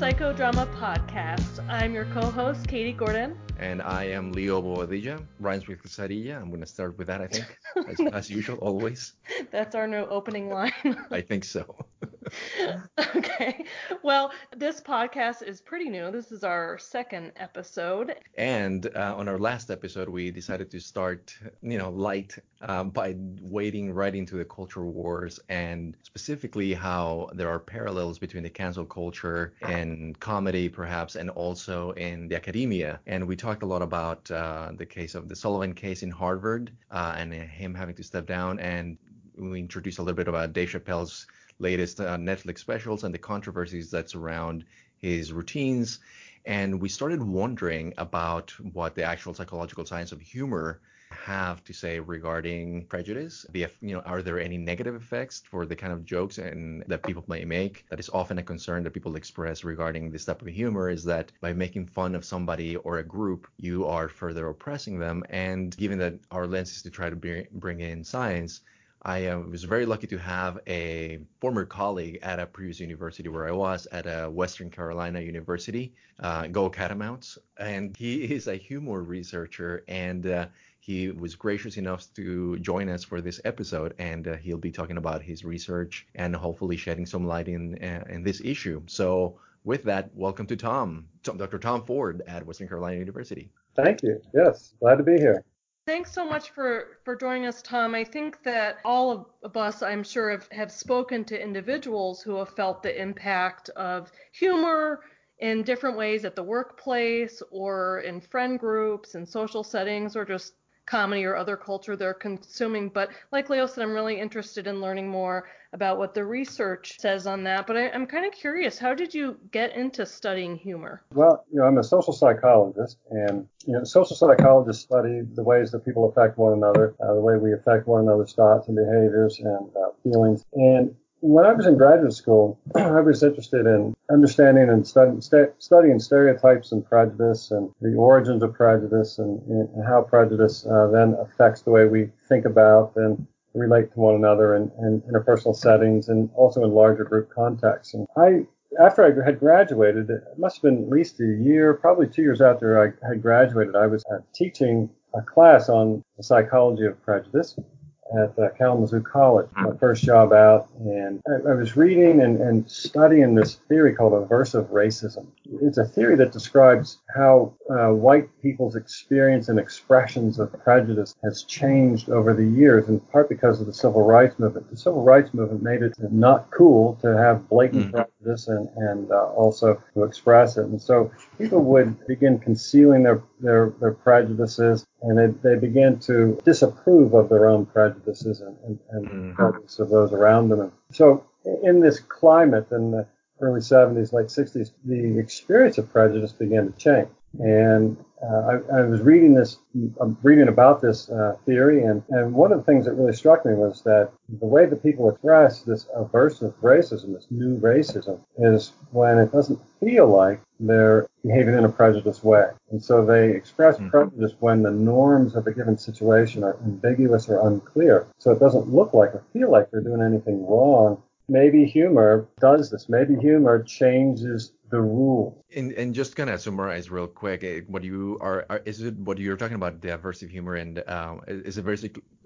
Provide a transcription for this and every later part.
Psychodrama Podcast. I'm your co-host, Katie Gordon. And I am Leo Bobadilla. Rhymes with quesadilla. I'm going to start with that, I think, as, as usual, always. That's our new opening line. I think so. okay. Well, this podcast is pretty new. This is our second episode. And uh, on our last episode, we decided to start, you know, light uh, by wading right into the culture wars and specifically how there are parallels between the cancel culture and comedy, perhaps, and also in the academia. And we talked talked a lot about uh, the case of the Sullivan case in Harvard uh, and him having to step down. And we introduced a little bit about Dave Chappelle's latest uh, Netflix specials and the controversies that surround his routines. And we started wondering about what the actual psychological science of humor have to say regarding prejudice? The, you know, are there any negative effects for the kind of jokes and that people may make? That is often a concern that people express regarding this type of humor is that by making fun of somebody or a group, you are further oppressing them. And given that our lens is to try to bring, bring in science, I uh, was very lucky to have a former colleague at a previous university where I was at a Western Carolina University, uh, Go Catamounts, and he is a humor researcher and uh, he was gracious enough to join us for this episode, and uh, he'll be talking about his research and hopefully shedding some light in uh, in this issue. So, with that, welcome to Tom, Dr. Tom Ford at Western Carolina University. Thank you. Yes, glad to be here. Thanks so much for, for joining us, Tom. I think that all of us, I'm sure, have, have spoken to individuals who have felt the impact of humor in different ways at the workplace or in friend groups and social settings or just comedy or other culture they're consuming. But like Leo said, I'm really interested in learning more about what the research says on that. But I, am kind of curious, how did you get into studying humor? Well, you know, I'm a social psychologist, and you know, social psychologists study the ways that people affect one another, uh, the way we affect one another's thoughts and behaviors and uh, feelings. And when I was in graduate school, I was interested in understanding and studying, st- studying stereotypes and prejudice and the origins of prejudice and, and how prejudice uh, then affects the way we think about and relate to one another in, in interpersonal settings and also in larger group contexts. And I, after I had graduated, it must have been at least a year, probably two years after I had graduated, I was uh, teaching a class on the psychology of prejudice at uh, Kalamazoo College, my first job out, and I, I was reading and, and, studying this theory called aversive racism. It's a theory that describes how uh, white people's experience and expressions of prejudice has changed over the years, in part because of the civil rights movement. The civil rights movement made it not cool to have blatant mm. prejudice and, and uh, also to express it, and so people would begin concealing their their, their prejudices, and they, they began to disapprove of their own prejudices and, and, and mm-hmm. prejudice of those around them. And so, in this climate in the early 70s, late 60s, the experience of prejudice began to change. And uh, I, I, was reading this, I'm reading about this uh, theory, and, and one of the things that really struck me was that the way that people express this aversive racism, this new racism, is when it doesn't feel like they're behaving in a prejudiced way. And so they express mm-hmm. prejudice when the norms of a given situation are ambiguous or unclear. So it doesn't look like or feel like they're doing anything wrong. Maybe humor does this. Maybe humor changes the rule. And, and just kind of summarize real quick, eh, what you are, are, is it what you're talking about the aversive humor and uh, is it very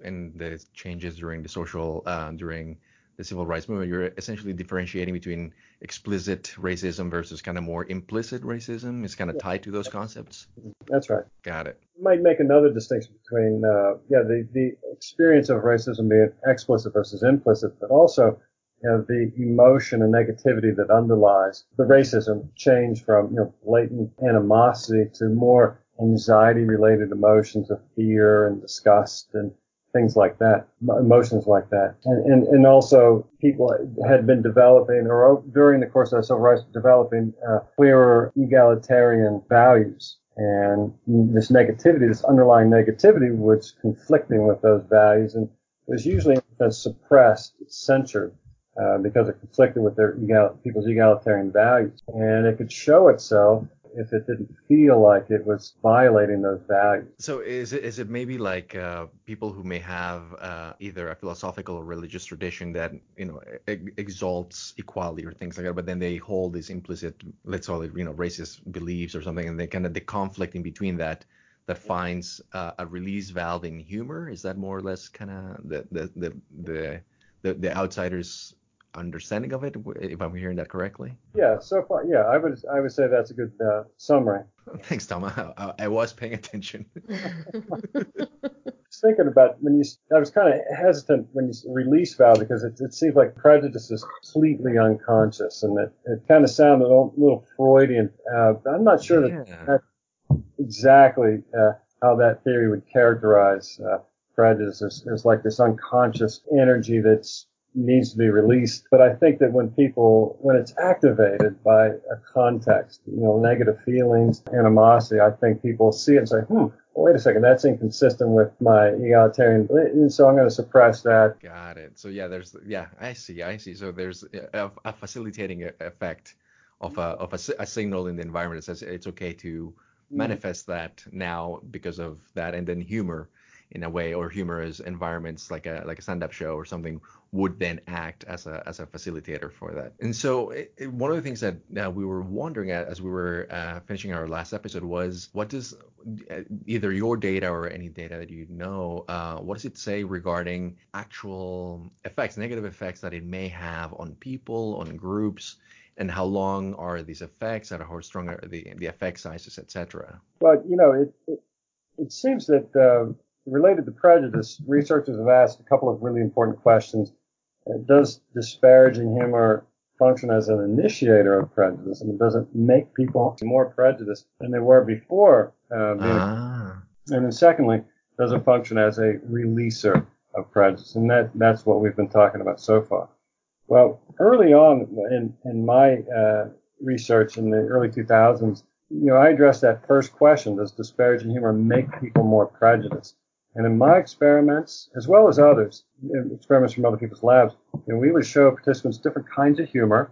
in the changes during the social uh, during the civil rights movement, you're essentially differentiating between explicit racism versus kind of more implicit racism. It's kind of yeah. tied to those concepts. That's right. Got it. You might make another distinction between, uh, yeah, the, the experience of racism being explicit versus implicit, but also you know, the emotion and negativity that underlies the racism change from you know, blatant animosity to more anxiety related emotions of fear and disgust and things like that, emotions like that. And, and, and also people had been developing or during the course of the civil rights developing uh, clearer egalitarian values. And this negativity, this underlying negativity was conflicting with those values and was usually suppressed, censored. Uh, because it conflicted with their egal- people's egalitarian values, and it could show itself if it didn't feel like it was violating those values. So is it is it maybe like uh, people who may have uh, either a philosophical or religious tradition that you know e- exalts equality or things like that, but then they hold these implicit, let's call it you know racist beliefs or something, and they kind of the conflict in between that that finds uh, a release valve in humor. Is that more or less kind of the the the the the, the outsiders understanding of it, if I'm hearing that correctly. Yeah, so far, yeah, I would I would say that's a good uh, summary. Thanks, Tom. I, I, was paying attention. Just thinking about when you, I was kind of hesitant when you release valve because it, it seems like prejudice is completely unconscious, and it, it kind of sounded a little Freudian. Uh, I'm not sure yeah. that that's exactly uh, how that theory would characterize uh, prejudice. It's, it's like this unconscious energy that's needs to be released. But I think that when people, when it's activated by a context, you know, negative feelings, animosity, I think people see it and say, hmm, wait a second, that's inconsistent with my egalitarian, and so I'm going to suppress that. Got it. So yeah, there's, yeah, I see, I see. So there's a, a facilitating effect of a, of a, a, signal in the environment that says it's okay to mm-hmm. manifest that now because of that, and then humor in a way, or humorous environments like a like a stand-up show or something would then act as a as a facilitator for that. And so it, it, one of the things that uh, we were wondering at as we were uh, finishing our last episode was what does uh, either your data or any data that you know, uh, what does it say regarding actual effects, negative effects that it may have on people, on groups? and how long are these effects and how strong are the the effect sizes, etc. Well, you know, it it, it seems that uh, related to prejudice, researchers have asked a couple of really important questions. Does disparaging humor function as an initiator of prejudice? And does it make people more prejudiced than they were before uh, being ah. And then secondly, does it function as a releaser of prejudice? And that, that's what we've been talking about so far. Well, early on in, in my uh, research in the early 2000s, you know, I addressed that first question, does disparaging humor make people more prejudiced? And in my experiments, as well as others, experiments from other people's labs, you know, we would show participants different kinds of humor,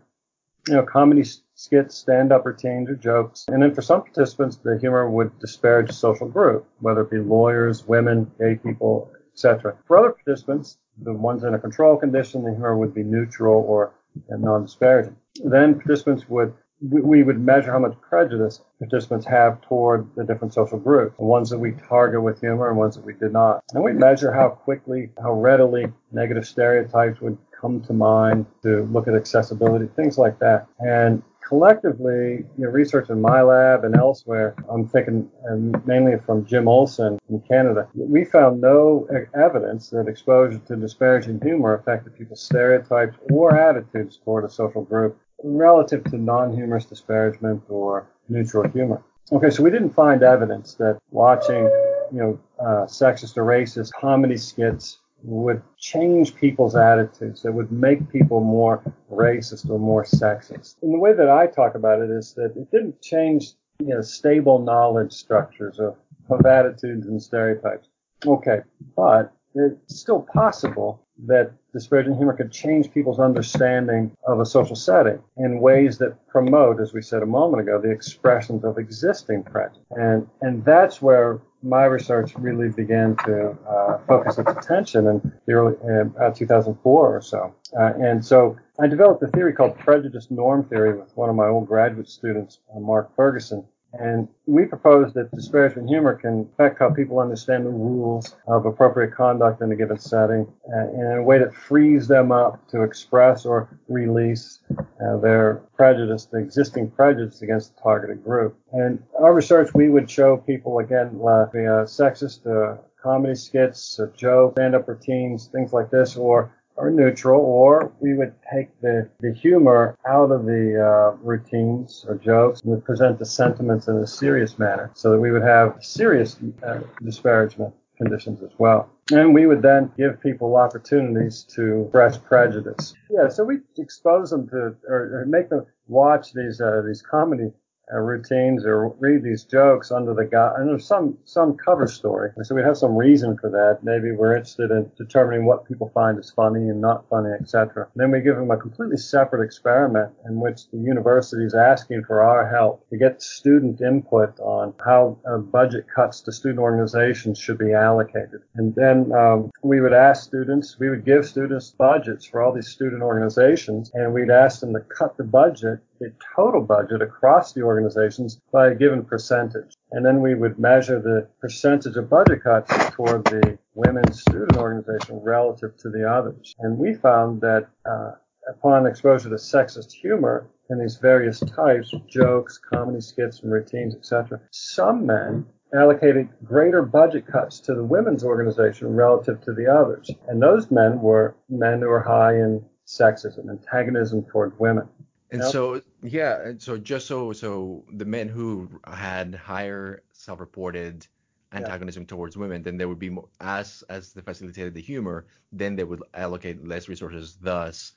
you know, comedy skits, stand-up routines, or jokes. And then for some participants, the humor would disparage a social group, whether it be lawyers, women, gay people, etc. For other participants, the ones in a control condition, the humor would be neutral or non-disparaging. Then participants would we would measure how much prejudice participants have toward the different social groups, the ones that we target with humor and ones that we did not. And we measure how quickly, how readily negative stereotypes would come to mind to look at accessibility, things like that. And collectively, you know, research in my lab and elsewhere, I'm thinking um, mainly from Jim Olson in Canada, we found no evidence that exposure to disparaging humor affected people's stereotypes or attitudes toward a social group relative to non-humorous disparagement or neutral humor. Okay, so we didn't find evidence that watching, you know, uh, sexist or racist comedy skits would change people's attitudes, that would make people more racist or more sexist. And the way that I talk about it is that it didn't change, you know, stable knowledge structures of, of attitudes and stereotypes. Okay, but it's still possible that disparaging humor could change people's understanding of a social setting in ways that promote, as we said a moment ago, the expressions of existing prejudice. And, and that's where my research really began to uh, focus its attention in the early uh, 2004 or so. Uh, and so I developed a theory called prejudice norm theory with one of my old graduate students, uh, Mark Ferguson. And we propose that disparagement humor can affect how people understand the rules of appropriate conduct in a given setting uh, in a way that frees them up to express or release uh, their prejudice, the existing prejudice against the targeted group. And our research, we would show people, again, uh, the sexist uh, comedy skits, uh, jokes, stand-up routines, things like this, or or neutral, or we would take the, the humor out of the uh, routines or jokes and present the sentiments in a serious manner so that we would have serious uh, disparagement conditions as well. And we would then give people opportunities to express prejudice. Yeah, so we expose them to or, or make them watch these uh, these comedy uh, routines or read these jokes under the guy under some some cover story. So we have some reason for that. Maybe we're interested in determining what people find is funny and not funny, etc. Then we give them a completely separate experiment in which the university is asking for our help to get student input on how uh, budget cuts to student organizations should be allocated. And then um, we would ask students, we would give students budgets for all these student organizations, and we'd ask them to cut the budget the total budget across the organizations by a given percentage. And then we would measure the percentage of budget cuts toward the women's student organization relative to the others. And we found that uh, upon exposure to sexist humor in these various types, jokes, comedy skits, and routines, etc., some men allocated greater budget cuts to the women's organization relative to the others. And those men were men who were high in sexism, antagonism toward women. And yep. so yeah, and so just so so the men who had higher self-reported antagonism yeah. towards women, then there would be more, as as they facilitated the humor, then they would allocate less resources, thus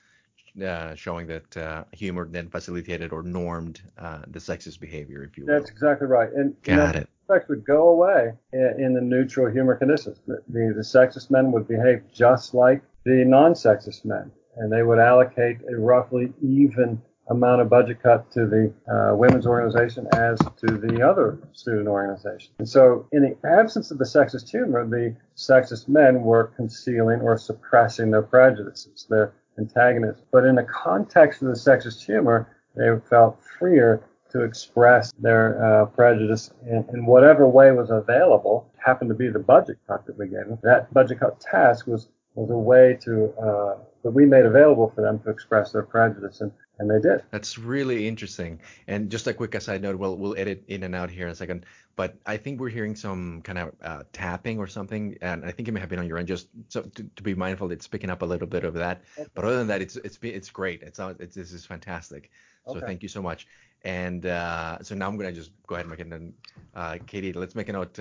uh, showing that uh, humor then facilitated or normed uh, the sexist behavior, if you will. That's exactly right. And got you know, it. Effects would go away in, in the neutral humor conditions. The, the, the sexist men would behave just like the non-sexist men, and they would allocate a roughly even amount of budget cut to the uh, women's organization as to the other student organization. And so, in the absence of the sexist humor, the sexist men were concealing or suppressing their prejudices, their antagonists. But in the context of the sexist humor, they felt freer to express their uh, prejudice in, in, whatever way was available. Happened to be the budget cut that we gave them. That budget cut task was was a way to uh, that we made available for them to express their prejudice. And and they did. That's really interesting. And just a quick aside note, we'll we'll edit in and out here in a second. But I think we're hearing some kind of uh, tapping or something, and I think it may have been on your end. Just so to, to be mindful, it's picking up a little bit of that. Okay. But other than that, it's it's it's great. It's, it's this is fantastic. So okay. thank you so much. And uh, so now I'm gonna just go ahead and make it. And uh, Katie, let's make a note.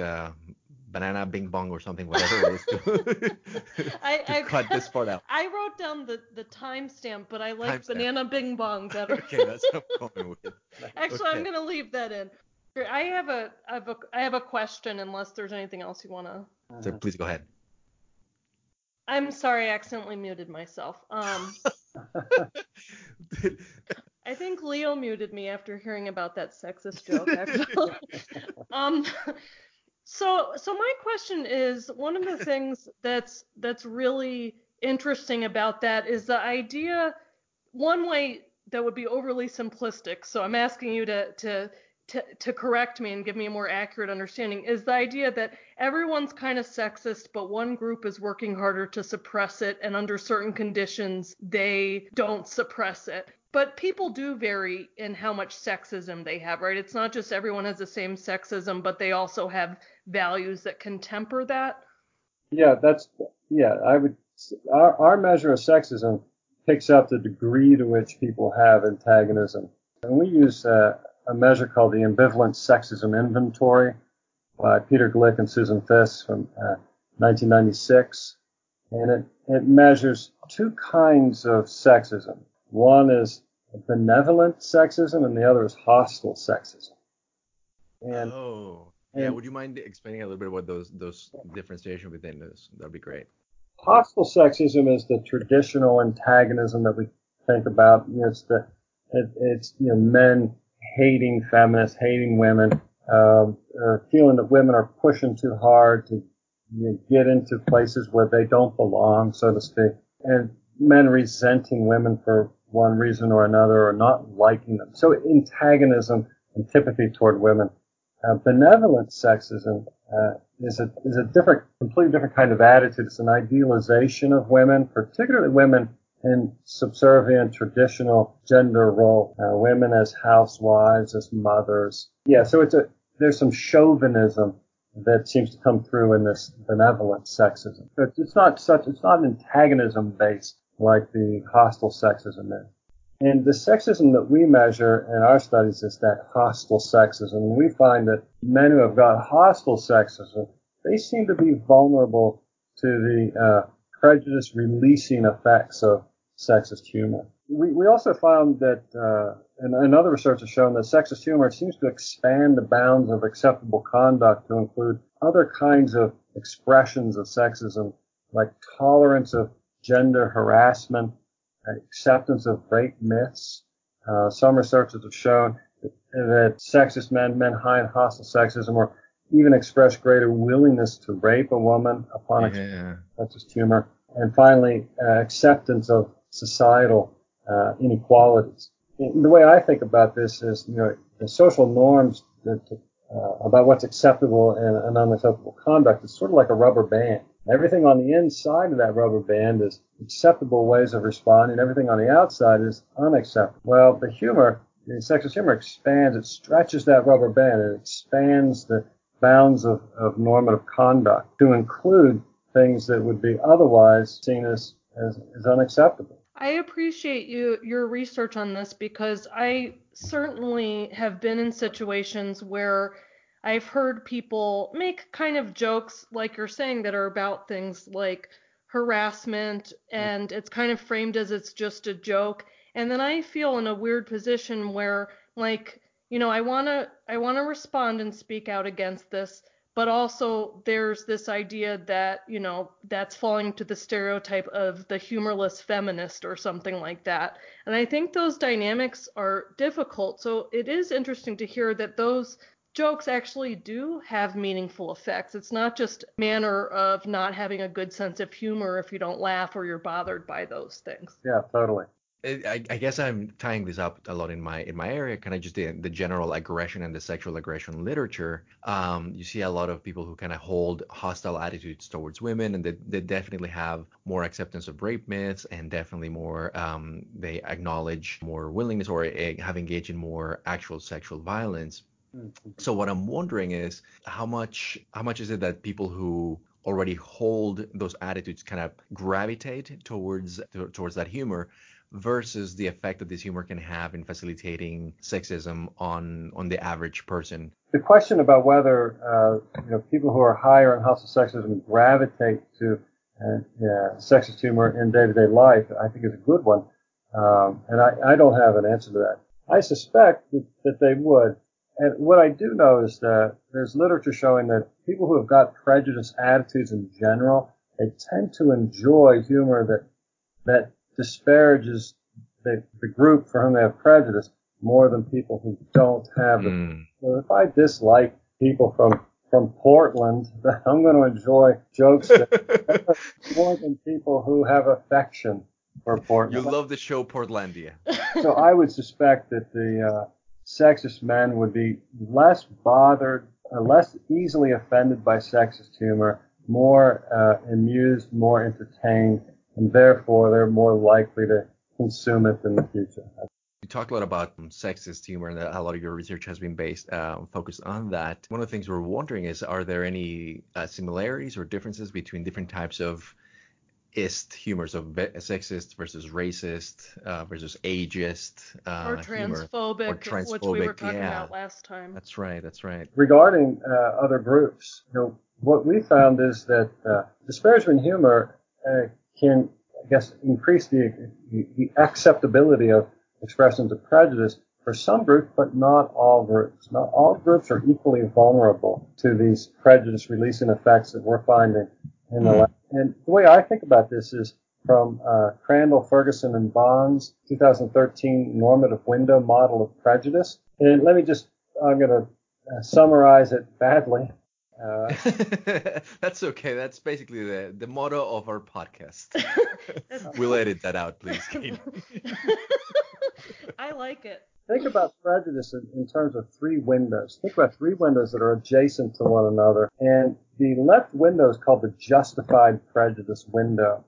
Banana bing bong or something, whatever it is to, I, to I, cut this part out. I wrote down the, the timestamp, but I like banana bing bong better. okay, that's what I'm going with. Actually, okay. I'm gonna leave that in. I have a I have a I have a question unless there's anything else you wanna. So please go ahead. I'm sorry, I accidentally muted myself. Um. I think Leo muted me after hearing about that sexist joke. Actually. um, so so my question is one of the things that's that's really interesting about that is the idea one way that would be overly simplistic. So I'm asking you to to to, to correct me and give me a more accurate understanding is the idea that everyone's kind of sexist, but one group is working harder to suppress it, and under certain conditions, they don't suppress it but people do vary in how much sexism they have, right? It's not just everyone has the same sexism, but they also have values that can temper that. Yeah, that's yeah. I would our, our measure of sexism picks up the degree to which people have antagonism, and we use uh, a measure called the ambivalent sexism inventory by Peter Glick and Susan Fiske from uh, 1996, and it it measures two kinds of sexism. One is benevolent sexism and the other is hostile sexism. And, oh, yeah. Would you mind explaining a little bit what those those differentiation within this? That'd be great. Hostile sexism is the traditional antagonism that we think about. You know, it's the it, it's you know men hating feminists, hating women, um, or feeling that women are pushing too hard to you know, get into places where they don't belong, so to speak, and men resenting women for one reason or another or not liking them. So antagonism, antipathy toward women. Uh, benevolent sexism uh, is a is a different, completely different kind of attitude. It's an idealization of women, particularly women in subservient traditional gender role. Uh, women as housewives, as mothers. Yeah, so it's a there's some chauvinism that seems to come through in this benevolent sexism. It's not such it's not an antagonism based like the hostile sexism is. And the sexism that we measure in our studies is that hostile sexism. And we find that men who have got hostile sexism, they seem to be vulnerable to the uh, prejudice releasing effects of sexist humor. We, we also found that uh, and, and other research has shown that sexist humor seems to expand the bounds of acceptable conduct to include other kinds of expressions of sexism, like tolerance of gender harassment, acceptance of rape myths. Uh, some researchers have shown that, that sexist men, men hide hostile sexism, or even express greater willingness to rape a woman upon yeah. sexist humor. And finally, uh, acceptance of societal uh, inequalities. The way I think about this is, you know, the social norms that, uh, about what's acceptable and, and unacceptable conduct is sort of like a rubber band. Everything on the inside of that rubber band is acceptable ways of responding. Everything on the outside is unacceptable. Well, the humor, the sexist humor expands, it stretches that rubber band. It expands the bounds of, of normative conduct to include things that would be otherwise seen as, as, as unacceptable. I appreciate you your research on this because I certainly have been in situations where I've heard people make kind of jokes like you're saying that are about things like harassment mm. and it's kind of framed as it's just a joke. And then I feel in a weird position where like you know I want to I want to respond and speak out against this but also there's this idea that you know that's falling to the stereotype of the humorless feminist or something like that. And i think those dynamics are difficult. So it is interesting to hear that those jokes actually do have meaningful effects it's not just manner of not having a good sense of humor if you don't laugh or you're bothered by those things yeah totally I, I, guess I'm tying this up a lot in my in my area, kind of just the, the general aggression and the sexual aggression literature. Um, you see a lot of people who kind of hold hostile attitudes towards women, and they, they definitely have more acceptance of rape myths, and definitely more um, they acknowledge more willingness or uh, have engaged in more actual sexual violence. So what I'm wondering is how much how much is it that people who already hold those attitudes kind of gravitate towards towards that humor versus the effect that this humor can have in facilitating sexism on on the average person. The question about whether uh, you know people who are higher in hostile sexism gravitate to uh, yeah, sexist humor in day-to-day life, I think is a good one, um, and I, I don't have an answer to that. I suspect that, that they would. And what I do know is that there's literature showing that people who have got prejudiced attitudes in general, they tend to enjoy humor that that disparages the, the group for whom they have prejudice more than people who don't have it. Mm. So if I dislike people from from Portland, I'm going to enjoy jokes that more than people who have affection for Portland. You love the show Portlandia. so I would suspect that the uh, sexist men would be less bothered, uh, less easily offended by sexist humor, more uh, amused, more entertained, and therefore they're more likely to consume it in the future. You talked a lot about sexist humor, and a lot of your research has been based uh, focused on that. One of the things we're wondering is, are there any uh, similarities or differences between different types of ist humor, so sexist versus racist uh, versus ageist, uh, or transphobic, or transphobic, which we were talking yeah. about last time. That's right. That's right. Regarding uh, other groups, you know, what we found is that uh, disparagement humor uh, can, I guess, increase the, the acceptability of expressions of prejudice for some groups, but not all groups. Not all groups are equally vulnerable to these prejudice releasing effects that we're finding in the mm. lab. And the way I think about this is from uh, Crandall, Ferguson, and Bahns' 2013 normative window model of prejudice. And let me just, I'm going to uh, summarize it badly. Uh, That's okay. That's basically the, the motto of our podcast. we'll edit that out, please. I like it. Think about prejudice in, in, terms of three windows. Think about three windows that are adjacent to one another. And the left window is called the justified prejudice window.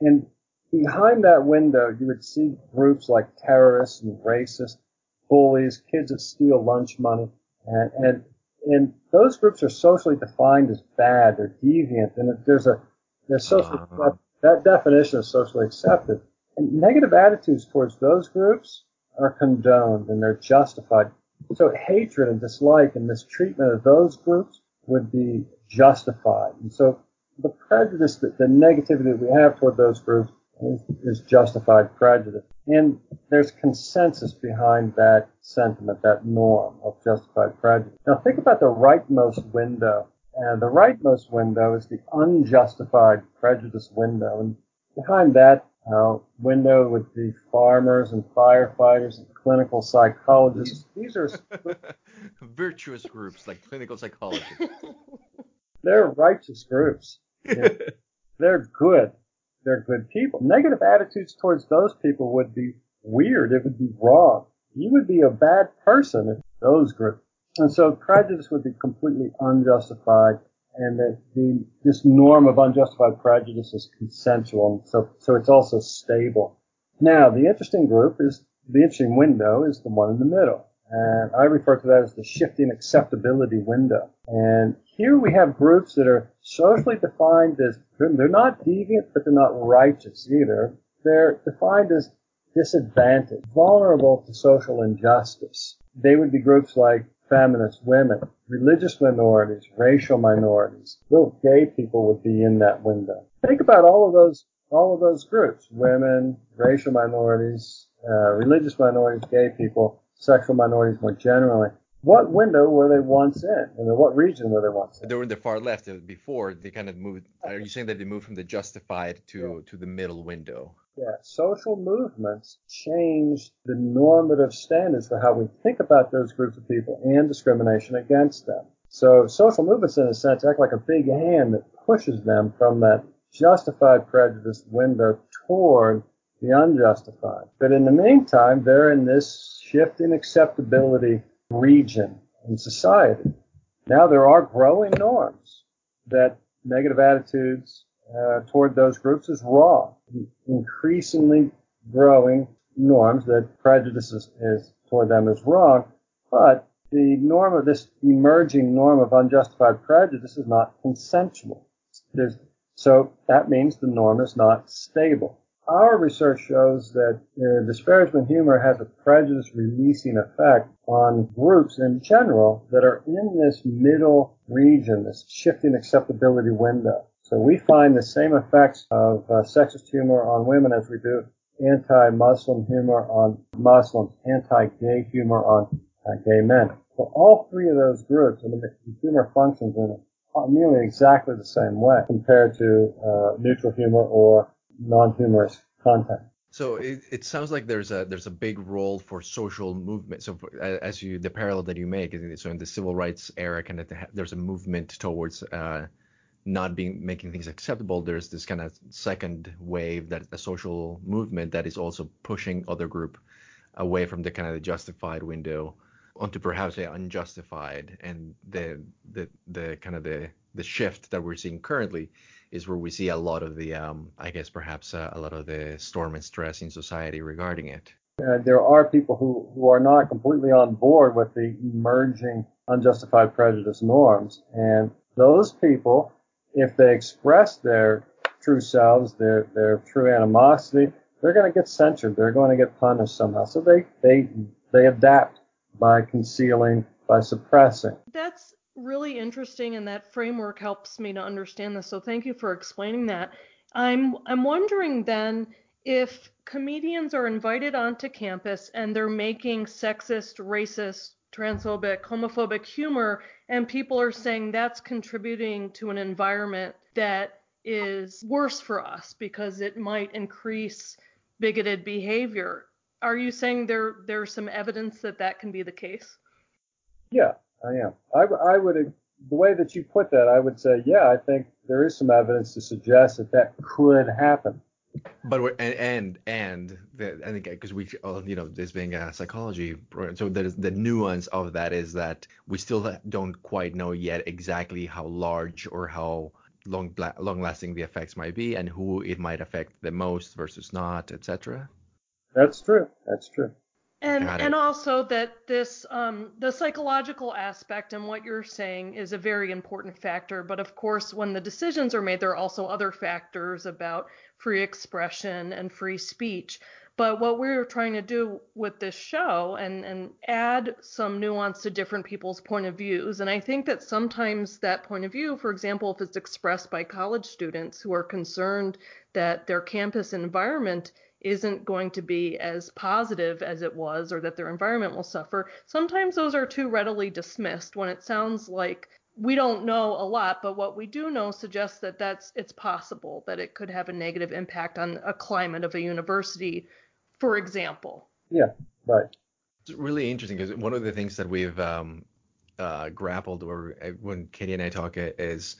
And behind that window, you would see groups like terrorists and racists, bullies, kids that steal lunch money, and, and and those groups are socially defined as bad. They're deviant, and there's a there's socially uh-huh. that definition is socially accepted. And negative attitudes towards those groups are condoned and they're justified. So hatred and dislike and mistreatment of those groups would be justified. And so the prejudice, that the negativity that we have toward those groups is, is justified prejudice. And there's consensus behind that sentiment, that norm of justified prejudice. Now think about the rightmost window. And the rightmost window is the unjustified prejudice window. And behind that uh, window with the farmers and firefighters and clinical psychologists. These are virtuous groups like clinical psychologists. They're righteous groups. They're good. They're good people. Negative attitudes towards those people would be weird. It would be wrong. You would be a bad person if those groups. And so prejudice would be completely unjustified and that the, this norm of unjustified prejudice is consensual. So, so it's also stable. Now, the interesting group is, the interesting window is the one in the middle. And I refer to that as the shifting acceptability window. And here we have groups that are socially defined as, they're not deviant, but they're not righteous either. They're defined as disadvantaged, vulnerable to social injustice. They would be groups like feminist women, religious minorities, racial minorities. Little gay people would be in that window. Think about all of those, all of those groups, women, racial minorities, uh, religious minorities, gay people, sexual minorities more generally. What window were they once in? And what region were they once in? They were in the far left before they kind of moved. Are you saying that they moved from the justified to yeah. to the middle window? Yeah, social movements change the normative standards for how we think about those groups of people and discrimination against them. So social movements, in a sense, act like a big hand that pushes them from that justified prejudice window toward the unjustified. But in the meantime, they're in this shift in acceptability region in society. Now there are growing norms that negative attitudes uh, toward those groups is wrong. Increasingly growing norms that prejudice is, is toward them is wrong, but the norm of this emerging norm of unjustified prejudice is not consensual. There's, so that means the norm is not stable. Our research shows that uh, disparagement humor has a prejudice releasing effect on groups in general that are in this middle region, this shifting acceptability window. So we find the same effects of uh, sexist humor on women as we do anti-Muslim humor on Muslims, anti-gay humor on uh, gay men. So all three of those groups, I mean, the humor functions in nearly exactly the same way compared to uh, neutral humor or non-humorous content. So it, it sounds like there's a there's a big role for social movement. So for, as you the parallel that you make, so in the civil rights era, kind of there's a movement towards uh, not being making things acceptable. There's this kind of second wave that a social movement that is also pushing other group away from the kind of the justified window onto perhaps the unjustified, and the the the kind of the the shift that we're seeing currently is where we see a lot of the, um, I guess perhaps uh, a lot of the storm and stress in society regarding it. Uh, there are people who, who are not completely on board with the emerging unjustified prejudice norms. And those people, if they express their true selves, their, their true animosity, they're going to get censored. They're going to get punished somehow. So they, they, they adapt by concealing, by suppressing. That's really interesting and that framework helps me to understand this. So thank you for explaining that. I'm I'm wondering then if comedians are invited onto campus and they're making sexist, racist, transphobic, homophobic humor and people are saying that's contributing to an environment that is worse for us because it might increase bigoted behavior. Are you saying there there's some evidence that that can be the case? Yeah, I am. I, I would, the way that you put that, I would say, yeah, I think there is some evidence to suggest that that could happen. But we're, and and and the, I think because we all you know this being a uh, psychology so the the nuance of that is that we still don't quite know yet exactly how large or how long long lasting the effects might be and who it might affect the most versus not etc. That's true. That's true. And and also that this um, the psychological aspect and what you're saying is a very important factor. But of course, when the decisions are made, there are also other factors about free expression and free speech. But what we're trying to do with this show and, and add some nuance to different people's point of views. And I think that sometimes that point of view, for example, if it's expressed by college students who are concerned that their campus environment isn't going to be as positive as it was or that their environment will suffer, sometimes those are too readily dismissed when it sounds like we don't know a lot, but what we do know suggests that that's it's possible that it could have a negative impact on a climate of a university, for example. Yeah, right. It's really interesting because one of the things that we've um, uh, grappled or uh, when Katie and I talk is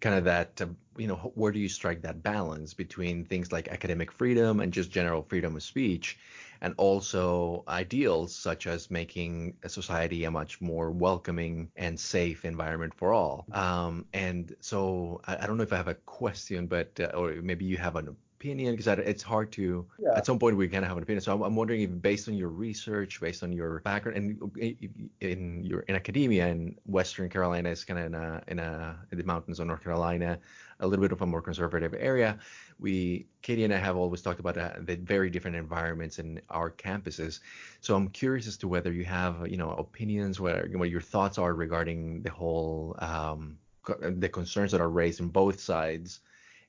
kind of that uh, you know where do you strike that balance between things like academic freedom and just general freedom of speech and also ideals such as making a society a much more welcoming and safe environment for all um, and so I, I, don't know if i have a question but uh, or maybe you have an opinion because it's hard to yeah. at some point we kind of have an opinion. So I'm, I'm, wondering if based on your research based on your background and in your in academia in western carolina is kind of in a, in a in the mountains of north carolina a little bit of a more conservative area. We katie and i have always talked about uh, the very different environments in our campuses. So i'm curious as to whether you have you know opinions where what your thoughts are regarding the whole um, the concerns that are raised in both sides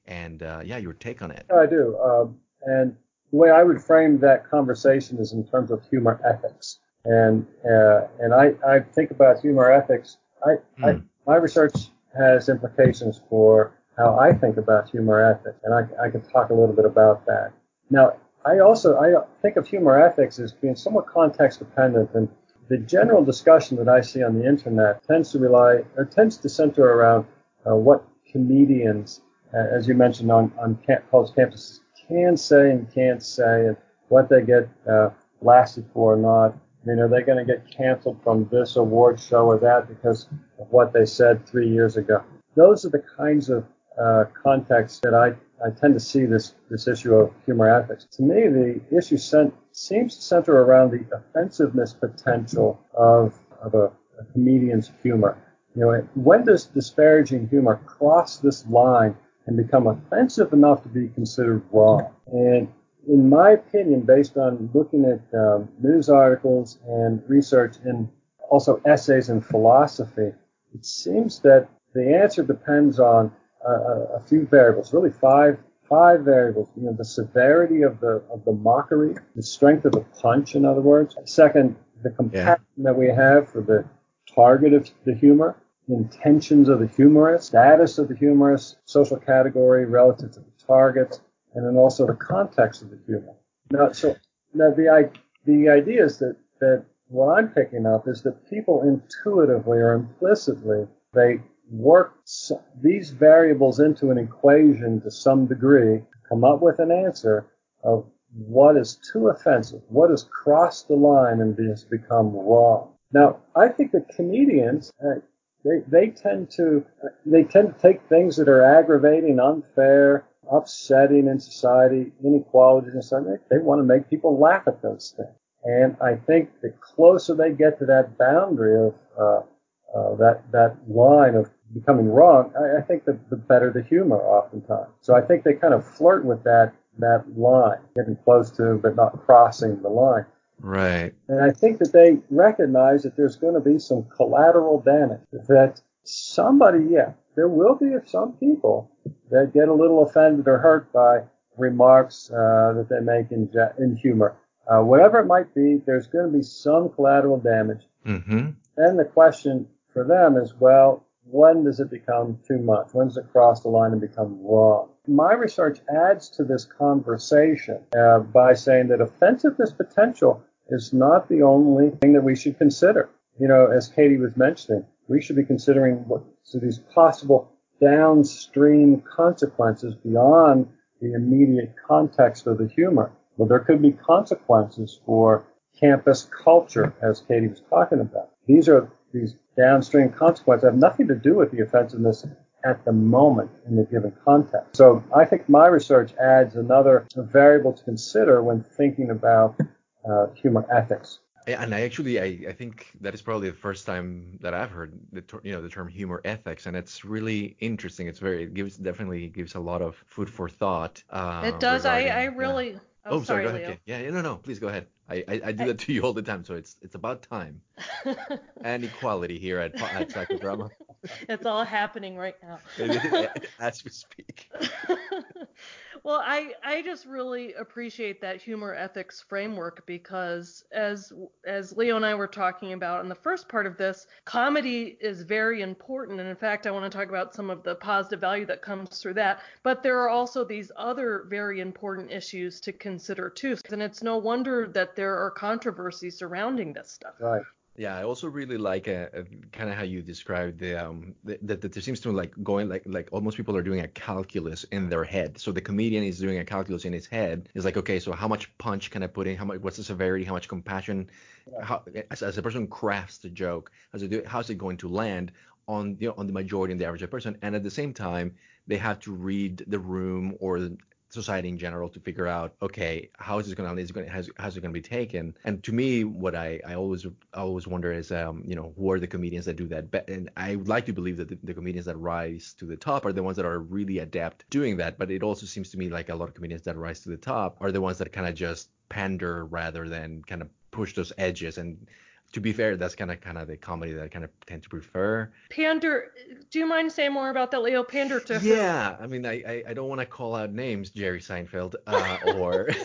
and uh, yeah, your take on it. I do. Um, and the way I would frame that conversation is in terms of humor ethics. And uh, and I, I think about humor ethics. I, hmm. I my research has implications for how I think about humor ethics, and I, I could talk a little bit about that. Now, I also I think of humor ethics as being somewhat context dependent, and the general discussion that I see on the internet tends to rely or tends to center around uh, what comedians as you mentioned on, on college campuses, can say and can't say, and what they get uh, blasted for or not. I mean, are they going to get canceled from this award show or that because of what they said three years ago? Those are the kinds of uh, contexts that I, I tend to see this, this issue of humor ethics. To me, the issue sent, seems to center around the offensiveness potential of, of a, a comedian's humor. You know, when does disparaging humor cross this line and become offensive enough to be considered wrong. And in my opinion, based on looking at um, news articles and research and also essays in philosophy, it seems that the answer depends on a, a few variables, really five five variables. You know, the severity of the of the mockery, the strength of the punch, in other words. Second, the compassion yeah. that we have for the target of the humor intentions of the humorist, status of the humorist, social category relative to the target, and then also the context of the humor. Now, so now the the idea is that that what I'm picking up is that people intuitively or implicitly they work these variables into an equation to some degree, come up with an answer of what is too offensive, what has crossed the line and has become wrong. Now, I think that comedians, uh, they, they tend to they tend to take things that are aggravating, unfair, upsetting in society, inequalities and something. They want to make people laugh at those things. And I think the closer they get to that boundary of uh, uh, that that line of becoming wrong, I, I think the, the better the humor oftentimes. So I think they kind of flirt with that that line, getting close to but not crossing the line. Right. And I think that they recognize that there's going to be some collateral damage. That somebody, yeah, there will be some people that get a little offended or hurt by remarks uh, that they make in, in humor. Uh, whatever it might be, there's going to be some collateral damage. Mm-hmm. Then the question for them is, well, when does it become too much? When does it cross the line and become wrong? My research adds to this conversation uh, by saying that offensiveness potential is not the only thing that we should consider. You know, as Katie was mentioning, we should be considering what so these possible downstream consequences beyond the immediate context of the humor. Well, there could be consequences for campus culture, as Katie was talking about. These are these downstream consequences have nothing to do with the offensiveness at the moment in the given context. So I think my research adds another variable to consider when thinking about uh, humor ethics. And I actually, I, I think that is probably the first time that I've heard the you know the term humor ethics, and it's really interesting. It's very it gives definitely gives a lot of food for thought. Uh, it does. I I really. Yeah. Oh, oh, sorry. Go ahead. Yeah, no, no. Please go ahead. I, I, I do I, that to you all the time, so it's it's about time. and equality here at at Psychodrama. it's all happening right now. As we speak. Well, I I just really appreciate that humor ethics framework because as as Leo and I were talking about in the first part of this, comedy is very important and in fact, I want to talk about some of the positive value that comes through that, but there are also these other very important issues to consider too. And it's no wonder that there are controversies surrounding this stuff. Right. Yeah, I also really like uh, uh, kind of how you described the um that the, the, there seems to be like going like like almost people are doing a calculus in their head. So the comedian is doing a calculus in his head. Is like okay, so how much punch can I put in? How much? What's the severity? How much compassion? How as, as a person crafts the joke, how's it how's it going to land on the on the majority and the average person? And at the same time, they have to read the room or society in general to figure out okay how is this going to is going how's, how's it going to be taken? And to me what I, I always I always wonder is um you know who are the comedians that do that be- and I would like to believe that the, the, comedians that rise to the top are the ones that are really adept doing that but it also seems to me like a lot of comedians that rise to the top are the ones that kind of just pander rather than kind of push those edges and to be fair, that's kind of kind of the comedy that I kind of tend to prefer. Pander, do you mind saying more about that, Leo? Pander to Yeah, I mean, I I, I don't want to call out names, Jerry Seinfeld, uh, or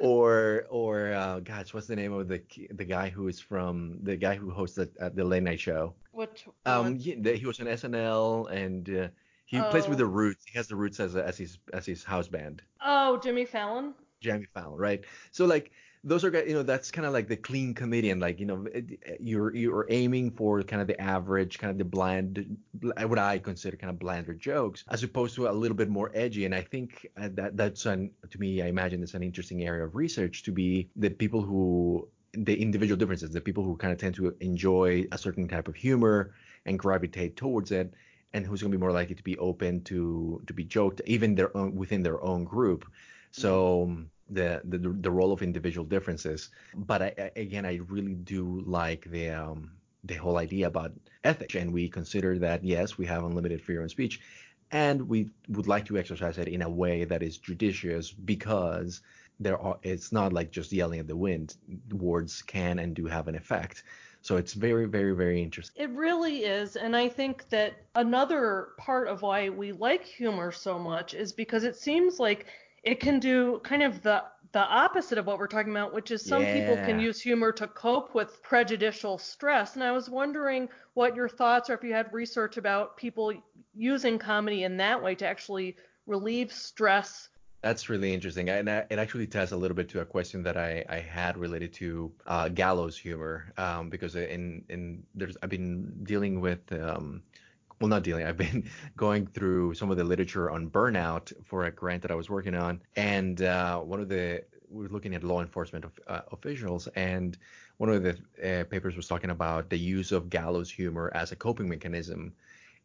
or or uh, gosh, what's the name of the the guy who is from the guy who hosts the, uh, the late night show? Which um he, he was on SNL and uh, he oh. plays with the oh. Roots. He has the Roots as a, as his as his house band. Oh, Jimmy Fallon. Jimmy Fallon, right? So like those are you know that's kind of like the clean comedian like you know eh, eh, you're you're aiming for kind of the average kind of the bland eh, what i consider kind of blander jokes as opposed to a little bit more edgy and i think that that's an to me i imagine it's an interesting area of research to be the people who the individual differences the people who kind of tend to enjoy a certain type of humor and gravitate towards it and who's going to be more likely to be open to to be joked even their own within their own group. So mm-hmm. um, the, the the role of individual differences. But I, I, again, I really do like the um, the whole idea about ethics, and we consider that yes, we have unlimited freedom of speech, and we would like to exercise it in a way that is judicious because there are it's not like just yelling at the wind. Words can and do have an effect. So it's very, very, very interesting. It really is. And I think that another part of why we like humor so much is because it seems like it can do kind of the the opposite of what we're talking about, which is some yeah. people can use humor to cope with prejudicial stress. And I was wondering what your thoughts are if you had research about people using comedy in that way to actually relieve stress. That's really interesting, and it actually ties a little bit to a question that I, I had related to uh, gallows humor, um, because in in there's I've been dealing with um, well, not dealing. I've been going through some of the literature on burnout for a grant that I was working on, and uh, one of the we were looking at law enforcement of, uh, officials, and one of the uh, papers was talking about the use of gallows humor as a coping mechanism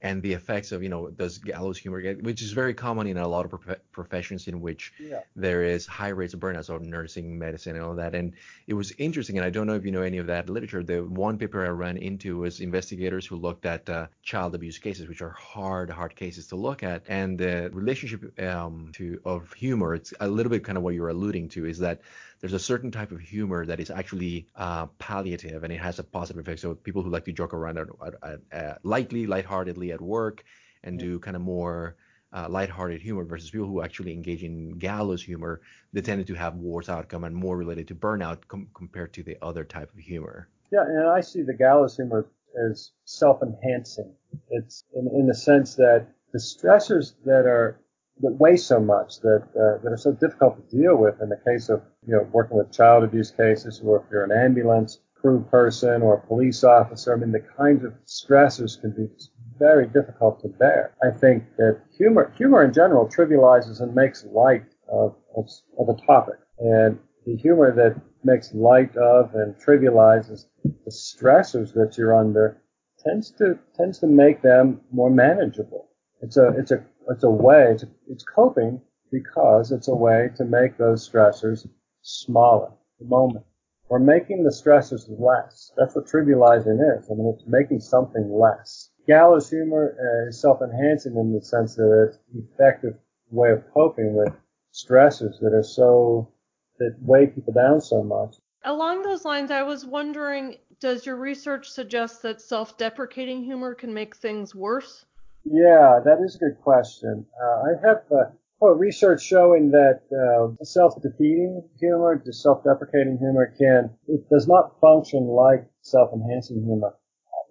and the effects of you know does gallows humor get which is very common in a lot of prof- professions in which yeah. there is high rates of burnout so nursing medicine and all that and it was interesting and i don't know if you know any of that literature the one paper i ran into was investigators who looked at uh, child abuse cases which are hard hard cases to look at and the relationship um, to of humor it's a little bit kind of what you're alluding to is that there's a certain type of humor that is actually uh, palliative and it has a positive effect. So people who like to joke around at, at, lightly, lightheartedly at work and yeah. do kind of more uh, lighthearted humor versus people who actually engage in gallows humor, they tended to have worse outcome and more related to burnout com- compared to the other type of humor. Yeah, and I see the gallows humor as self-enhancing. It's in, in the sense that the stressors that are that weigh so much that uh, that are so difficult to deal with in the case of you know working with child abuse cases or if you're an ambulance crew person or a police officer. I mean the kinds of stressors can be very difficult to bear. I think that humor humor in general trivializes and makes light of of, of a topic and the humor that makes light of and trivializes the stressors that you're under tends to tends to make them more manageable. It's a it's a it's a way to, it's coping because it's a way to make those stressors smaller, the moment. We're making the stressors less. That's what trivializing is. I mean, it's making something less. Gallows humor is self-enhancing in the sense that it's an effective way of coping with stressors that are so, that weigh people down so much. Along those lines, I was wondering, does your research suggest that self-deprecating humor can make things worse? Yeah, that is a good question. Uh, I have uh, well, research showing that uh, self-defeating humor, just self-deprecating humor, can it does not function like self-enhancing humor.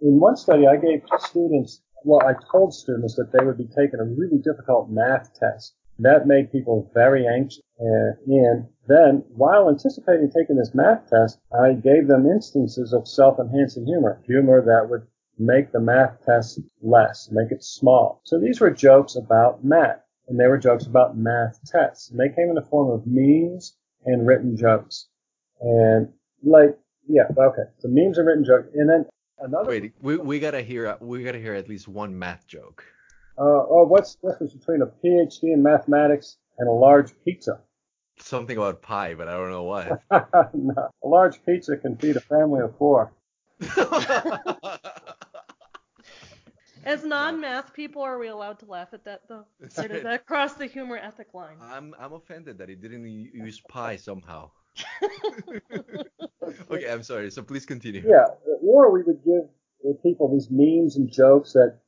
In one study, I gave students, well, I told students that they would be taking a really difficult math test. That made people very anxious. Uh, and then, while anticipating taking this math test, I gave them instances of self-enhancing humor, humor that would make the math test less, make it small. So these were jokes about math and they were jokes about math tests. And they came in the form of memes and written jokes. And like, yeah, okay. So memes and written jokes. And then another. Wait, we, we gotta hear we gotta hear at least one math joke. Uh, oh, what's the difference between a PhD in mathematics and a large pizza? Something about pie, but I don't know what. no, a large pizza can feed a family of four. As non-math people, are we allowed to laugh at that though? Or does that cross the humor ethic line? I'm I'm offended that he didn't use pie somehow. okay, I'm sorry. So please continue. Yeah, or we would give people these memes and jokes that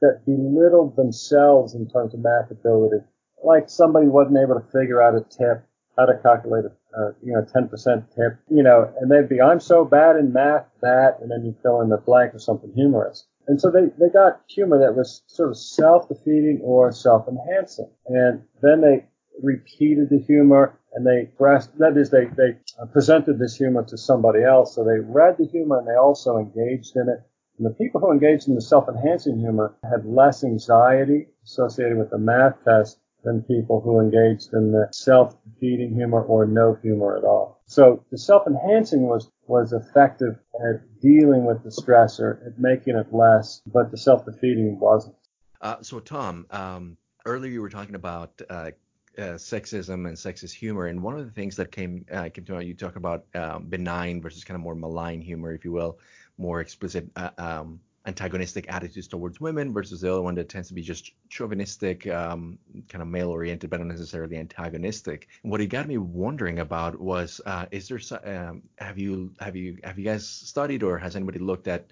that belittled themselves in terms of math ability. Like somebody wasn't able to figure out a tip, how to calculate a uh, you know 10% tip, you know, and they'd be I'm so bad in math that, and then you fill in the blank with something humorous. And so they, they got humor that was sort of self-defeating or self-enhancing. And then they repeated the humor and they expressed, that is, they, they uh, presented this humor to somebody else. So they read the humor and they also engaged in it. And the people who engaged in the self-enhancing humor had less anxiety associated with the math test than people who engaged in the self-defeating humor or no humor at all. So the self-enhancing was, was effective at dealing with the stressor, at making it less, but the self-defeating wasn't. Uh, so Tom, um, earlier you were talking about uh, uh, sexism and sexist humor, and one of the things that came uh, came to mind, you talk about um, benign versus kind of more malign humor, if you will, more explicit uh, um, antagonistic attitudes towards women versus the other one that tends to be just chauvinistic, um, kind of male oriented, but not necessarily antagonistic. what it got me wondering about was, uh, is there, um, have you, have you, have you guys studied or has anybody looked at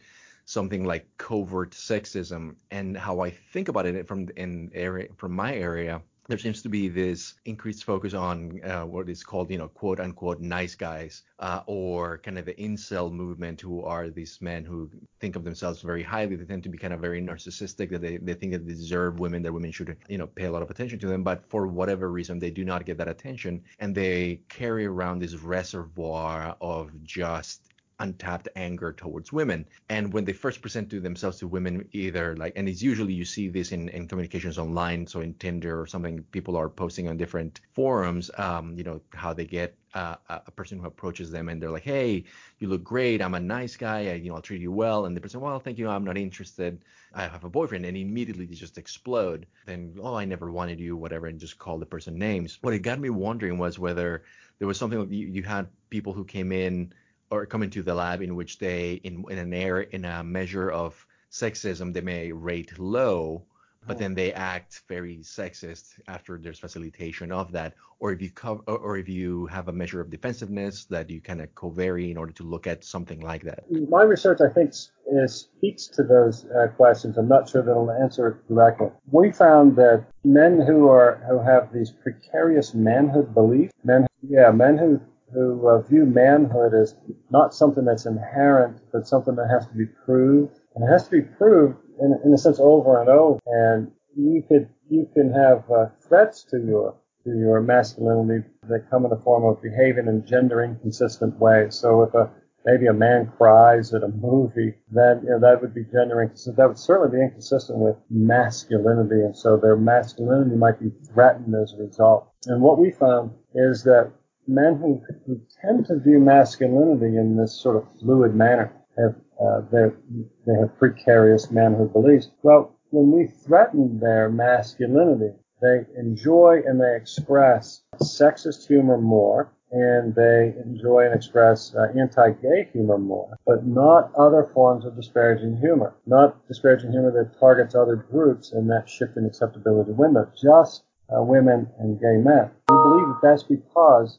something like covert sexism and how I think about it from in area, from my area there seems to be this increased focus on uh, what is called, you know, quote unquote nice guys, uh, or kind of the incel movement, who are these men who think of themselves very highly. They tend to be kind of very narcissistic, that they, they think that they deserve women, that women should, you know, pay a lot of attention to them. But for whatever reason, they do not get that attention, and they carry around this reservoir of just untapped anger towards women. And when they first present to themselves to women, either like, and it's usually you see this in, in communications online, so in Tinder or something, people are posting on different forums, um, you know, how they get uh, a person who approaches them and they're like, hey, you look great, I'm a nice guy, I, you know, I'll treat you well. And the person, well, thank you, I'm not interested, I have a boyfriend. And immediately they just explode. Then, oh, I never wanted you, whatever, and just call the person names. What it got me wondering was whether there was something you, you had people who came in or come into the lab in which they in in an air in a measure of sexism they may rate low but then they act very sexist after there's facilitation of that. Or if you cover or if you have a measure of defensiveness that you kind of co-vary in order to look at something like that. My research i think is, speaks to those uh, questions. I'm not sure that i'll answer it directly. We found that men who are who have these precarious manhood beliefs men yeah men who who uh, view manhood as not something that's inherent, but something that has to be proved. And it has to be proved in, in a sense over and over. And you could you can have uh, threats to your to your masculinity that come in the form of behaving in gender inconsistent ways. So if a maybe a man cries at a movie, then you know, that would be gender inconsistent. That would certainly be inconsistent with masculinity, and so their masculinity might be threatened as a result. And what we found is that men who, who tend to view masculinity in this sort of fluid manner have uh, they have precarious manhood beliefs. Well, when we threaten their masculinity, they enjoy and they express sexist humor more, and they enjoy and express uh, anti-gay humor more, but not other forms of disparaging humor. Not disparaging humor that targets other groups and that shift in acceptability window, just uh, women and gay men. We believe that that's because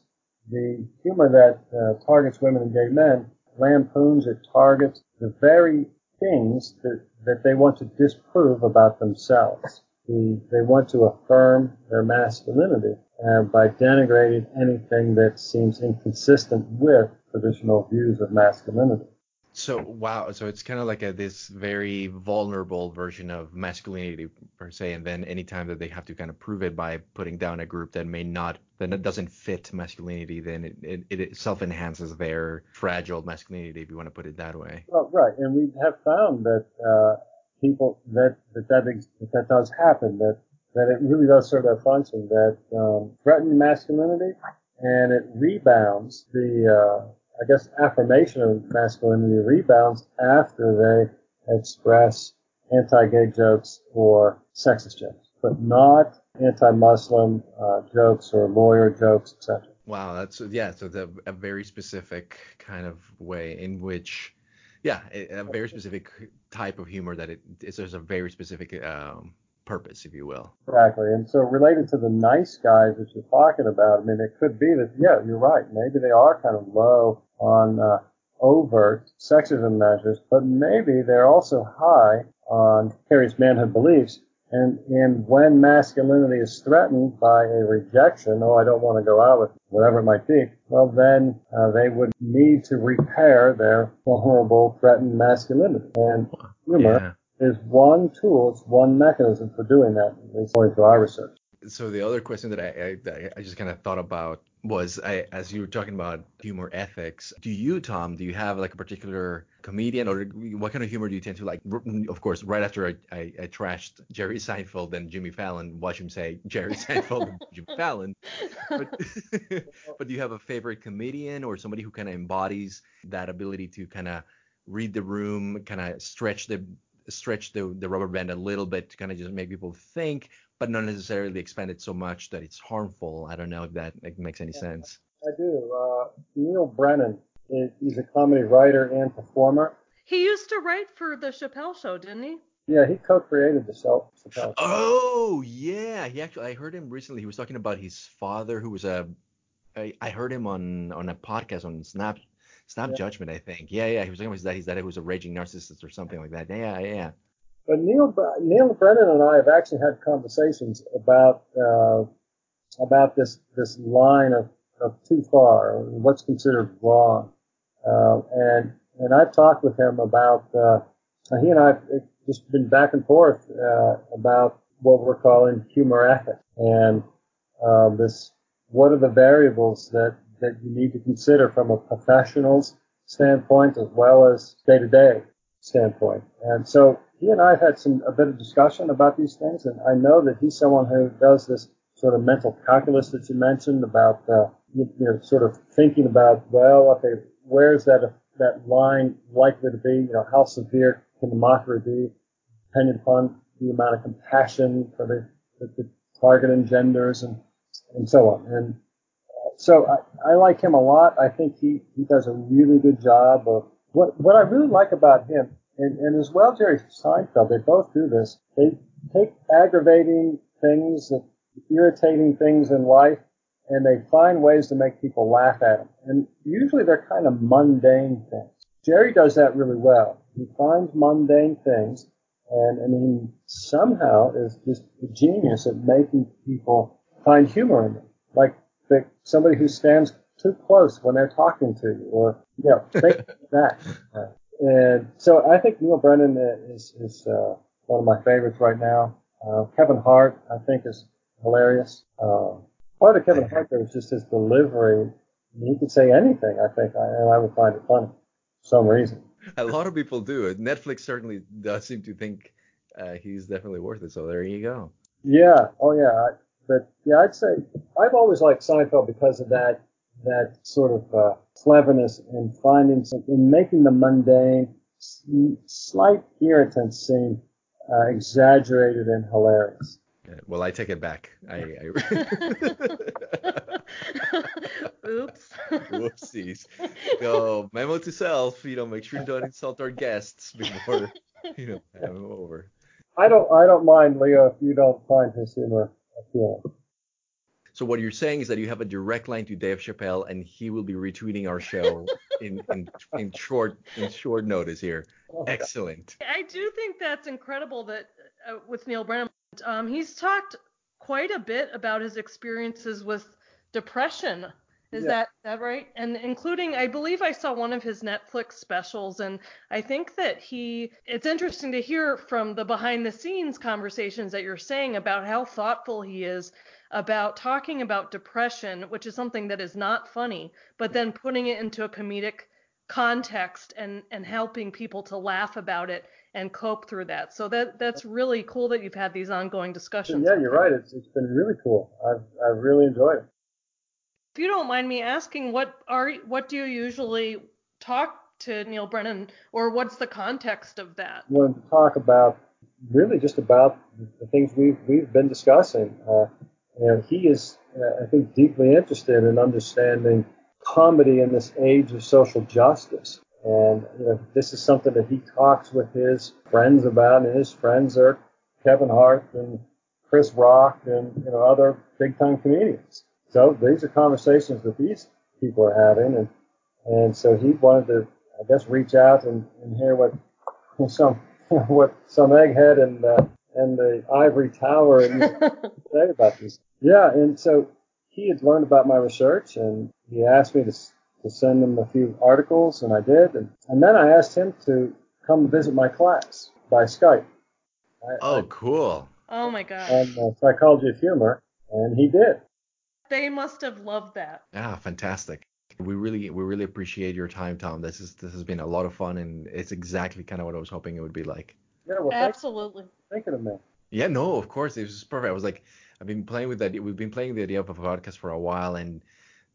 the humor that uh, targets women and gay men lampoons, it targets the very things that, that they want to disprove about themselves. The, they want to affirm their masculinity uh, by denigrating anything that seems inconsistent with traditional views of masculinity. So wow, so it's kind of like a this very vulnerable version of masculinity per se, and then anytime that they have to kind of prove it by putting down a group that may not, then it doesn't fit masculinity, then it, it, it self enhances their fragile masculinity, if you want to put it that way. Well, right, and we have found that uh, people that that that, that, does happen, that that it really does serve that function, that um, threaten masculinity, and it rebounds the uh, I guess, affirmation of masculinity rebounds after they express anti-gay jokes or sexist jokes, but not anti-Muslim uh, jokes or lawyer jokes, etc. Wow, that's yeah. So the, a very specific kind of way in which, yeah, a, a very specific type of humor that it is. There's a very specific um, purpose, if you will. Exactly. And so related to the nice guys that you're talking about, I mean, it could be that, yeah, you're right. Maybe they are kind of low on uh, overt sexism measures, but maybe they're also high on precarious manhood beliefs. And, and when masculinity is threatened by a rejection, oh, I don't want to go out with whatever it might be, well, then uh, they would need to repair their vulnerable, threatened masculinity. And humor yeah is one tool, it's one mechanism for doing that, according to our research. So the other question that I, I, I just kind of thought about was I, as you were talking about humor ethics, do you, Tom, do you have like a particular comedian or what kind of humor do you tend to like? Of course, right after I, I, I trashed Jerry Seinfeld and Jimmy Fallon, watch him say Jerry Seinfeld and Jimmy Fallon. But, but do you have a favorite comedian or somebody who kind of embodies that ability to kind of read the room, kind of stretch the stretch the, the rubber band a little bit to kind of just make people think, but not necessarily expand it so much that it's harmful. I don't know if that makes any sense. I do. Uh, Neal Brennan, is, he's a comedy writer and performer. He used to write for the Chappelle Show, didn't he? Yeah, he co-created the Chappelle Show. Oh yeah, he actually. I heard him recently. He was talking about his father, who was a. I, I heard him on on a podcast on Snap Snap yeah. Judgment, I think. Yeah, yeah. He was talking about his dad. His dad was a raging narcissist or something like that. Yeah, yeah. But Neil Neal Brennan and I have actually had conversations about uh, about this this line of, of too far, what's considered wrong, uh, and and I've talked with him about uh, he and I've just been back and forth uh, about what we're calling humor ethics and uh, this what are the variables that that you need to consider from a professional's standpoint as well as day to day standpoint. And so he and I had some a bit of discussion about these things, and I know that he's someone who does this sort of mental calculus that you mentioned about uh, you, you know sort of thinking about well, okay, where's that that line likely to be? You know, how severe can the mockery be, depending upon the amount of compassion for the, the, the target engenders and and so on. And so I, I like him a lot. I think he, he does a really good job of what what I really like about him, and, and as well Jerry Seinfeld, they both do this. They take aggravating things, that irritating things in life, and they find ways to make people laugh at them. And usually they're kind of mundane things. Jerry does that really well. He finds mundane things, and and he somehow is just a genius at making people find humor in them. Like that somebody who stands too close when they're talking to you, or you know, think that. And so I think Neal Brennan is is uh, one of my favorites right now. Uh, Kevin Hart, I think, is hilarious. Uh, part of Kevin Hart there is just his delivery. He could say anything, I think, and I would find it funny for some reason. A lot of people do. Netflix certainly does seem to think uh, he's definitely worth it. So there you go. Yeah. Oh yeah. But yeah, I'd say I've always liked Seinfeld because of that that sort of uh, cleverness in finding some, in making the mundane, slight irritants seem uh, exaggerated and hilarious. Yeah, well, I take it back. I, I... Oops. Whoopsies. So memo to self. You know, make sure you don't insult our guests before you know have them over. I don't. I don't mind Leo if you don't find his humor appealing. So what you're saying is that you have a direct line to Dave Chappelle, and he will be retweeting our show in, in in short in short notice here. Excellent. I do think that's incredible that uh, with Neal Brennan, um, he's talked quite a bit about his experiences with depression. Is Yeah. that that right? And including, I believe I saw one of his Netflix specials, and I think that he. It's interesting to hear from the behind the scenes conversations that you're saying about how thoughtful he is about talking about depression, which is something that is not funny, but then putting it into a comedic context and and helping people to laugh about it and cope through that. So that that's really cool that you've had these ongoing discussions. Yeah, you're right. It's it's been really cool. I've I've really enjoyed it. If you don't mind me asking, what are what do you usually talk to Neal Brennan, or what's the context of that? To talk about really just about the things we've we've been discussing. Uh, and he is, uh, I think, deeply interested in understanding comedy in this age of social justice. And you know, this is something that he talks with his friends about, and his friends are Kevin Hart and Chris Rock and you know other big time comedians. So these are conversations that these people are having, and and so he wanted to, I guess, reach out and, and hear what some what some egghead and uh, and the ivory tower and say about this. Yeah, and so he had learned about my research, and he asked me to to send him a few articles, and I did, and, and then I asked him to come visit my class by Skype. I, Oh, cool. oh my god. on uh, psychology of humor, and he did. They must have loved that. Yeah, fantastic. We really we really appreciate your time, Tom. This is this has been a lot of fun, and it's exactly kind of what I was hoping it would be like. Yeah, well, Absolutely. for thinking of me. Yeah, no, of course, it was perfect. I was like, I've been playing with that. We've been playing the idea of a podcast for a while, and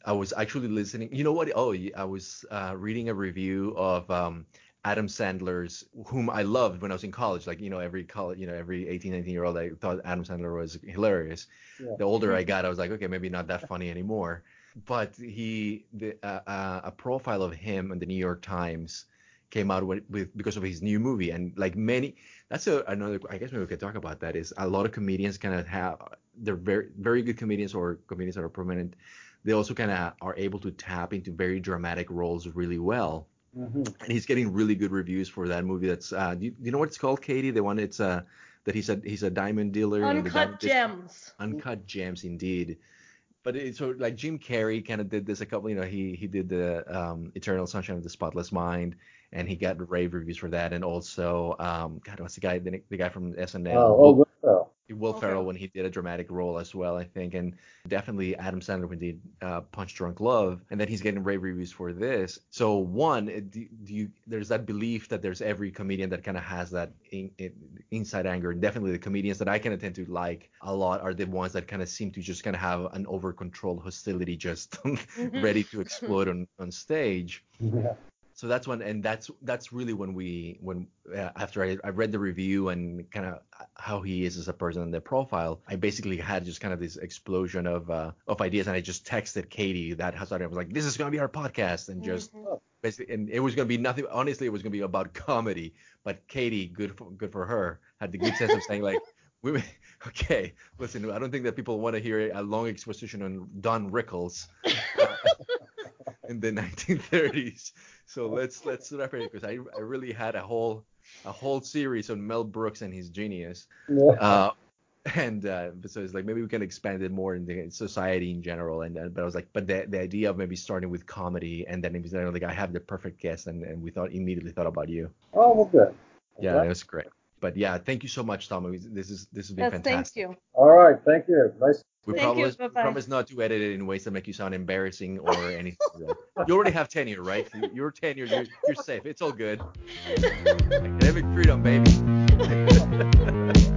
I was actually listening. You know what? Oh, I was uh, reading a review of um, Adam Sandler's, whom I loved when I was in college. Like, you know, every college, you know, every 18, 19 year old, I thought Adam Sandler was hilarious. Yeah. The older I got, I was like, okay, maybe not that funny anymore. But he, the, uh, uh, a profile of him in the New York Times came out with, with because of his new movie, and like many, that's a, another. I guess maybe we could talk about that. Is a lot of comedians kind of have they're very very good comedians or comedians that are prominent. They also kind of are able to tap into very dramatic roles really well hmm and he's getting really good reviews for that movie. That's uh, do you, do you know what it's called, Katie? The one it's uh that he's a he's a diamond dealer. Uncut diamond dis- gems. Uncut gems, indeed. But it's so like Jim Carrey kind of did this a couple. You know, he he did the um, Eternal Sunshine of the Spotless Mind, and he got rave reviews for that. And also, um, God, what's the guy? The, the guy from SNL. Oh, well, Will Okay. Ferrell when he did a dramatic role as well, I think, and definitely Adam Sandler when he did uh, Punch Drunk Love, and then he's getting rave reviews for this. So one, uh, do, do you there's that belief that there's every comedian that kind of has that in, in, inside anger, and definitely the comedians that I kind of tend to like a lot are the ones that kind of seem to just kind of have an over controlled hostility just ready to explode on on stage yeah. So that's when and that's that's really when we when uh, after I, I read the review and kind of how he is as a person in the profile i basically had just kind of this explosion of uh, of ideas and i just texted katie that has i was like this is going to be our podcast and just Mhm. basically and it was going to be nothing honestly it was going to be about comedy but katie good for, good for her had the good sense of saying like we okay listen i don't think that people want to hear a long exposition on don rickles in the 1930s. So let's let's wrap it because I I really had a whole a whole series on Mel Brooks and his genius. Yeah. Uh, and uh, so it's like maybe we can expand it more in the society in general. And uh, but I was like, but the the idea of maybe starting with comedy and then it was like I have the perfect guest and, and we thought immediately thought about you. Oh, well, good. Yeah, Okay. that was great. But yeah, thank you so much, Tom. This is this has been Yes, fantastic. thank you. All right. Thank you. Nice. We promise, you, promise not to edit it in ways that make you sound embarrassing or anything. you already have tenure, right? You're tenure. You're, you're safe. It's all good. Academic freedom, baby.